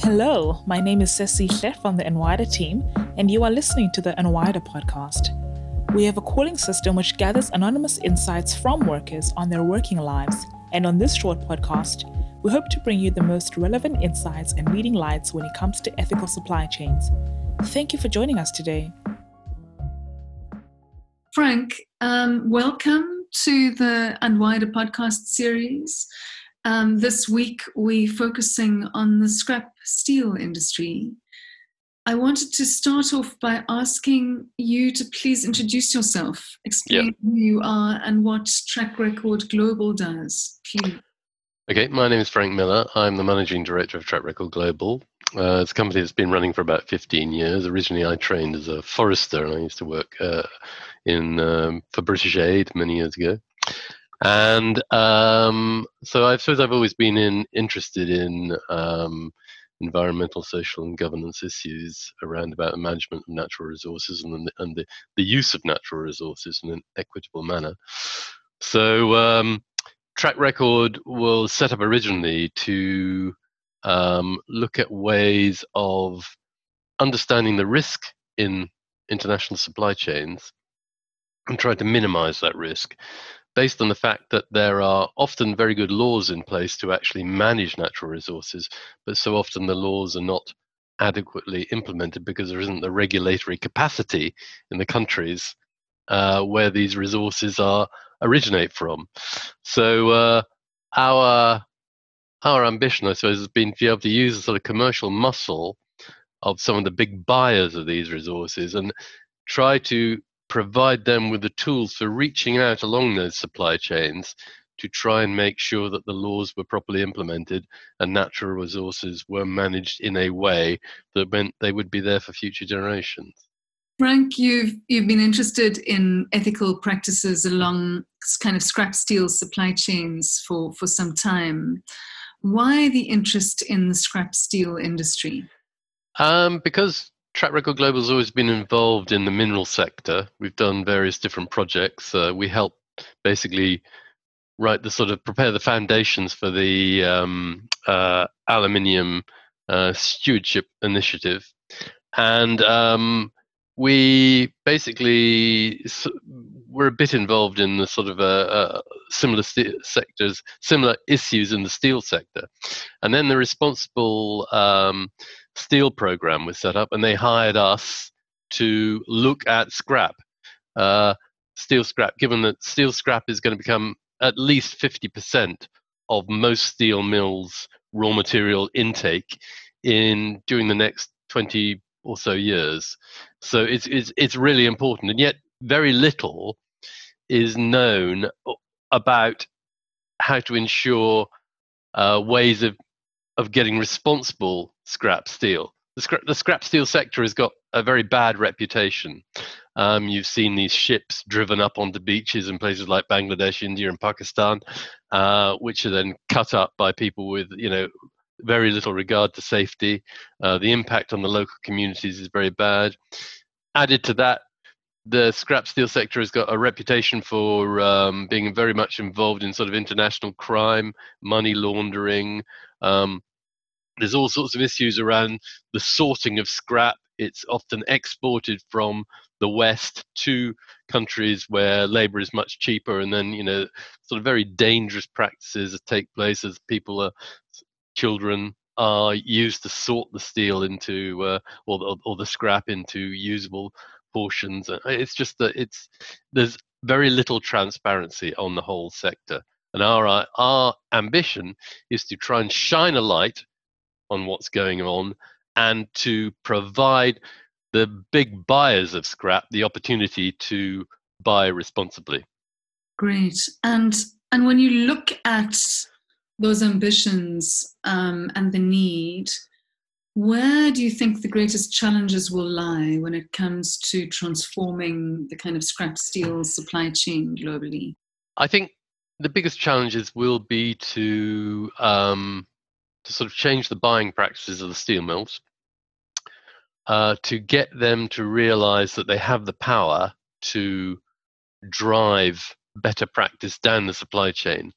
Hello, my name is Ceci Chef from the Enwider team, and you are listening to the Enwider podcast. We have a calling system which gathers anonymous insights from workers on their working lives, and on this short podcast, we hope to bring you the most relevant insights and leading lights when it comes to ethical supply chains. Thank you for joining us today. Frank, um, welcome to the Enwider podcast series. Um, this week, we're focusing on the scrap steel industry. I wanted to start off by asking you to please introduce yourself, explain who you are and what Track Record Global does. Please. Okay, my name is Frank Miller. I'm the managing director of Track Record Global. Uh, it's a company that's been running for about 15 years. Originally, I trained as a forester, and I used to work uh, in um, for British Aid many years ago and um, so I suppose I've always been in, interested in um, environmental, social, and governance issues around about the management of natural resources and the, and the, the use of natural resources in an equitable manner. So, um, Track Record was set up originally to um, look at ways of understanding the risk in international supply chains and try to minimize that risk based on the fact that there are often very good laws in place to actually manage natural resources, but so often the laws are not adequately implemented because there isn't the regulatory capacity in the countries uh, where these resources are originate from. So uh, our our ambition, I suppose, has been to be able to use the sort of commercial muscle of some of the big buyers of these resources and try to provide them with the tools for reaching out along those supply chains to try and make sure that the laws were properly implemented and natural resources were managed in a way that meant they would be there for future generations. Frank, you've you've been interested in ethical practices along kind of scrap steel supply chains for, for some time. Why the interest in the scrap steel industry? Um, because Track Record Global has always been involved in the mineral sector. We've done various different projects. Uh, we help basically write the sort of prepare the foundations for the um, uh, aluminium uh, stewardship initiative, and um, we basically we're a bit involved in the sort of uh, uh, similar st- sectors, similar issues in the steel sector, and then the responsible um, steel program was set up, and they hired us to look at scrap, uh, steel scrap. Given that steel scrap is going to become at least 50% of most steel mills' raw material intake in during the next 20 or so years. So it's it's it's really important, and yet very little is known about how to ensure uh, ways of of getting responsible scrap steel. The scrap, the scrap steel sector has got a very bad reputation. Um, you've seen these ships driven up onto beaches in places like Bangladesh, India, and Pakistan, uh, which are then cut up by people with, you know, very little regard to safety. Uh, the impact on the local communities is very bad. Added to that, the scrap steel sector has got a reputation for um, being very much involved in sort of international crime, money laundering, um, there's all sorts of issues around the sorting of scrap. It's often exported from the West to countries where labor is much cheaper, and then you know, sort of very dangerous practices take place as people are children are used to sort the steel into uh, or, the, or the scrap into usable portions. It's just that it's there's very little transparency on the whole sector, and our our ambition is to try and shine a light on what's going on and to provide the big buyers of scrap the opportunity to buy responsibly. Great. And and when you look at those ambitions um, and the need, where do you think the greatest challenges will lie when it comes to transforming the kind of scrap steel supply chain globally? I think the biggest challenges will be to um, to sort of change the buying practices of the steel mills, uh, to get them to realize that they have the power to drive better practice down the supply chain.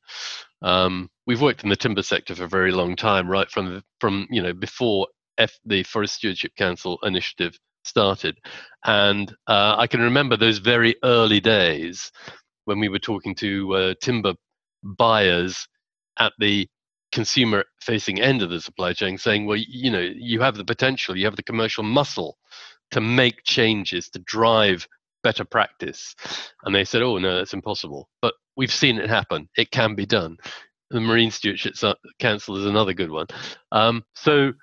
Um, we've worked in the timber sector for a very long time, right from from you know before F, the Forest Stewardship Council initiative started, and uh, I can remember those very early days when we were talking to uh, timber buyers at the consumer facing end of the supply chain saying well you know you have the potential you have the commercial muscle to make changes to drive better practice. And they said oh no that's impossible. But we've seen it happen. It can be done. The marine stewardship council is another good one. Um, so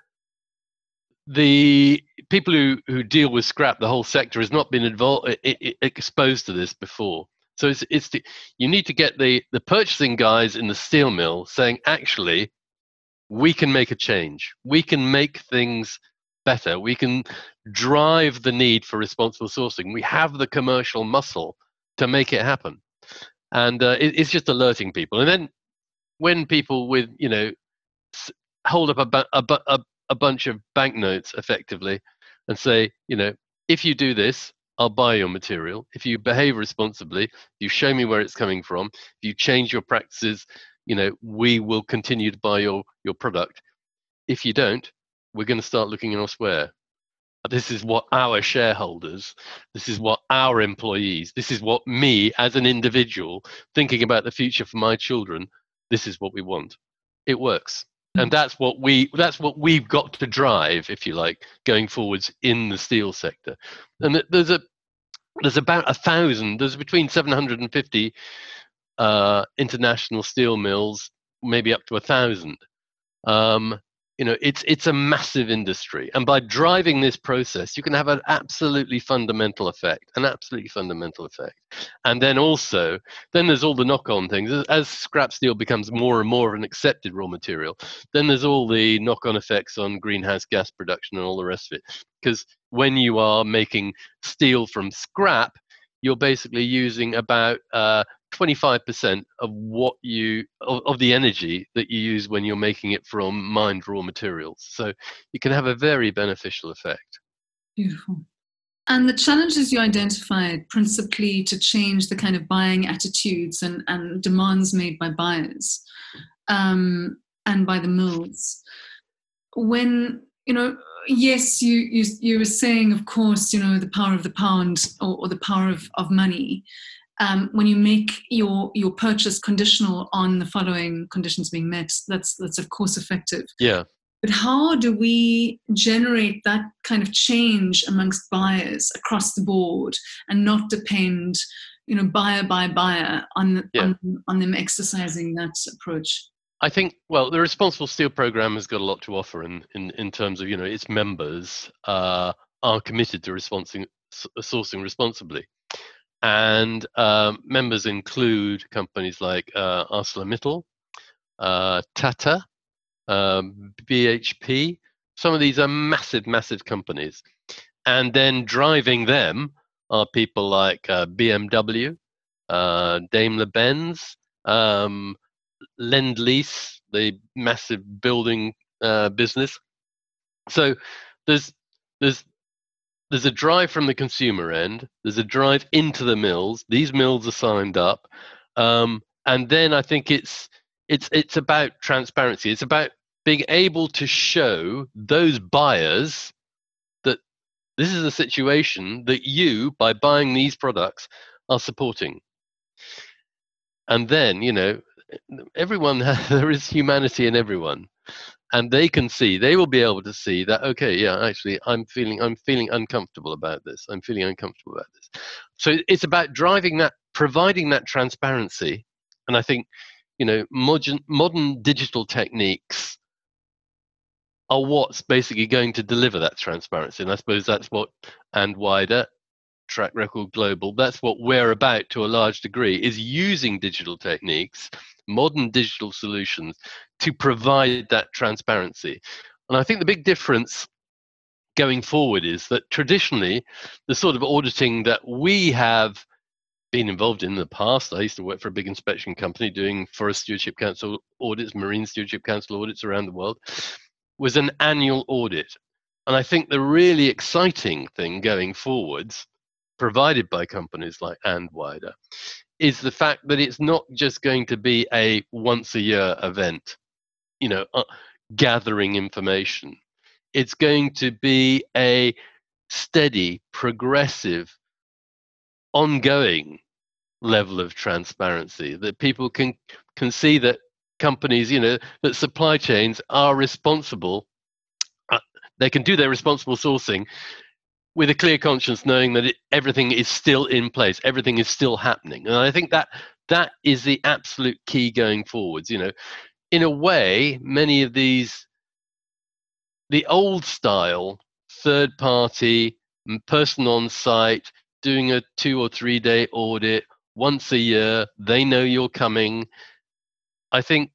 the people who, who deal with scrap the whole sector has not been involved exposed to this before so it's, it's the, you need to get the, the purchasing guys in the steel mill saying, actually, we can make a change. We can make things better. We can drive the need for responsible sourcing. We have the commercial muscle to make it happen. And uh, it, it's just alerting people. And then when people with, you know, hold up a, a, a, a bunch of banknotes effectively and say, you know, if you do this, I'll buy your material. If you behave responsibly, you show me where it's coming from, if you change your practices, you know, we will continue to buy your, your product. If you don't, we're going to start looking elsewhere. This is what our shareholders, this is what our employees, this is what me as an individual thinking about the future for my children, this is what we want. It works and that's what we that's what we've got to drive if you like going forwards in the steel sector. And there's a there's about a thousand there's between 750 uh, international steel mills maybe up to a thousand. Um, you know it's it's a massive industry. And by driving this process you can have an absolutely fundamental effect an absolutely fundamental effect. And then also then there's all the knock-on things. As scrap steel becomes more and more of an accepted raw material then there's all the knock-on effects on greenhouse gas production and all the rest of it. Because when you are making steel from scrap you're basically using about uh, 25% of what you of, of, the energy that you use when you're making it from mined raw materials. So you can have a very beneficial effect. Beautiful. And the challenges you identified principally to change the kind of buying attitudes and, and demands made by buyers um, and by the mills. When you know yes you, you you were saying of course you know the power of the pound or, or the power of, of money um, when you make your your purchase conditional on the following conditions being met, that's that's of course effective. Yeah. But how do we generate that kind of change amongst buyers across the board and not depend, you know, buyer by buyer on yeah. on, on them exercising that approach? I think well, the Responsible Steel program has got a lot to offer in in, in terms of you know its members uh, are committed to responsing, sourcing responsibly. And um, members include companies like uh, ArcelorMittal, uh, Tata, um, BHP. Some of these are massive, massive companies. And then driving them are people like uh, BMW, uh, Daimler Benz, um, Lend Lease, the massive building uh, business. So there's there's there's a drive from the consumer end. There's a drive into the mills. These mills are signed up, um, and then I think it's it's it's about transparency. It's about being able to show those buyers that this is a situation that you, by buying these products, are supporting. And then you know, everyone there is humanity in everyone and they can see they will be able to see that okay yeah actually i'm feeling i'm feeling uncomfortable about this. I'm feeling uncomfortable about this. So it's about driving that providing that transparency and i think you know modern modern digital techniques are what's basically going to deliver that transparency and i suppose that's what and wider track record global that's what we're about to a large degree is using digital techniques modern digital solutions to provide that transparency. And I think the big difference going forward is that traditionally, the sort of auditing that we have been involved in, in the past, I used to work for a big inspection company doing Forest Stewardship Council audits, Marine Stewardship Council audits around the world, was an annual audit. And I think the really exciting thing going forwards, provided by companies like And Wider, is the fact that it's not just going to be a once a year event, you know, uh, gathering information. It's going to be a steady, progressive, ongoing level of transparency that people can can see that companies, you know, that supply chains are responsible. Uh, they can do their responsible sourcing with a clear conscience, knowing that it, everything is still in place, everything is still happening, and I think that that is the absolute key going forwards. You know, in a way, many of these, the old style third party person on site doing a two or three day audit once a year, they know you're coming. I think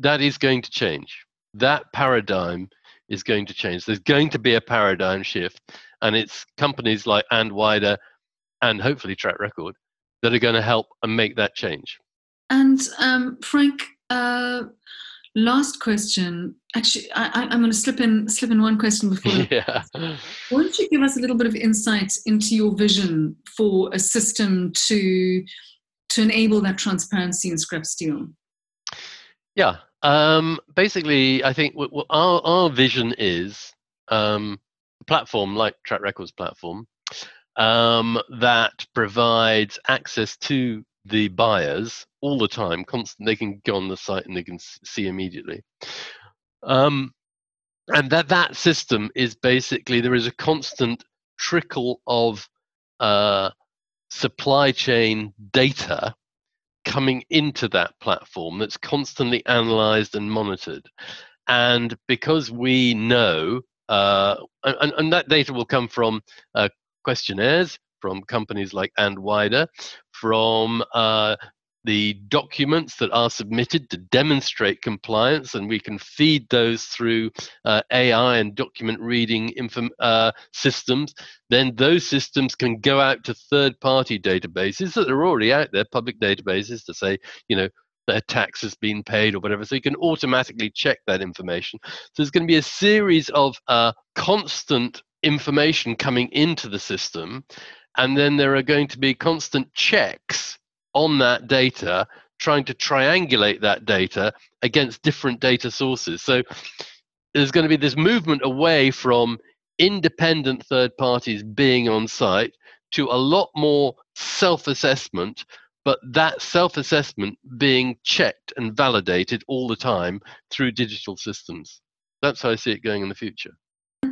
that is going to change. That paradigm is going to change. There's going to be a paradigm shift, and it's companies like and wider and hopefully track record that are going to help and make that change. And um, Frank, uh, last question. Actually, I, am going to slip in slip in one question before. yeah. Why don't you give us a little bit of insight into your vision for a system to to enable that transparency in scrap steel? Yeah. Um, basically, I think w- w- our our vision is um, a platform like Track Records platform um, that provides access to the buyers all the time, constant. They can go on the site and they can see immediately. Um, and that that system is basically there is a constant trickle of uh, supply chain data coming into that platform that's constantly analyzed and monitored. And because we know, uh, and, and, that data will come from uh, questionnaires from companies like And Wider, from uh, the documents that are submitted to demonstrate compliance, and we can feed those through uh, AI and document reading inform- uh, systems. Then those systems can go out to third-party databases that are already out there, public databases, to say, you know, their tax has been paid or whatever. So you can automatically check that information. So there's going to be a series of uh, constant information coming into the system, and then there are going to be constant checks on that data, trying to triangulate that data against different data sources. So there's going to be this movement away from independent third parties being on site to a lot more self assessment, but that self assessment being checked and validated all the time through digital systems. That's how I see it going in the future.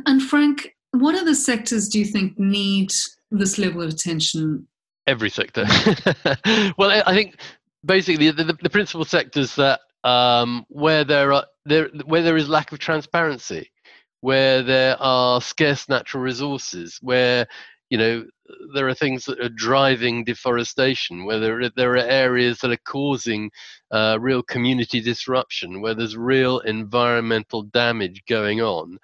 And Frank, what other sectors do you think need this level of attention every sector. well, I think basically the, the, the principal sectors that um, where there are there where there is lack of transparency, where there are scarce natural resources, where you know there are things that are driving deforestation, where there are, there are areas that are causing uh, real community disruption, where there's real environmental damage going on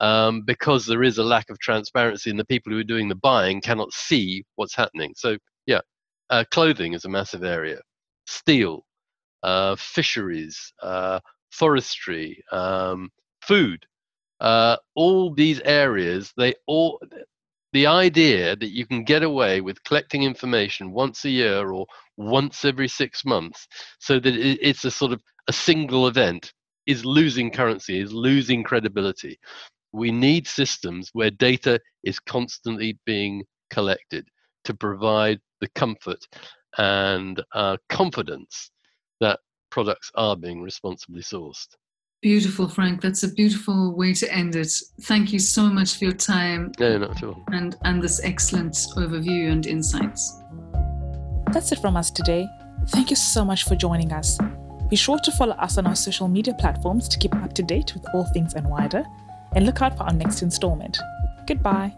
um, because there is a lack of transparency and the people who are doing the buying cannot see what's happening. So, yeah, uh, clothing is a massive area, steel, uh, fisheries, uh, forestry, um, food. Uh, all these areas, they all the idea that you can get away with collecting information once a year or once every six months so that it's a sort of a single event is losing currency, is losing credibility we need systems where data is constantly being collected to provide the comfort and uh, confidence that products are being responsibly sourced. Beautiful, Frank. That's a beautiful way to end it. Thank you so much for your time. No, not at all. And, and this excellent overview and insights. That's it from us today. Thank you so much for joining us. Be sure to follow us on our social media platforms to keep up to date with all things and wider and look out for our next installment. Goodbye.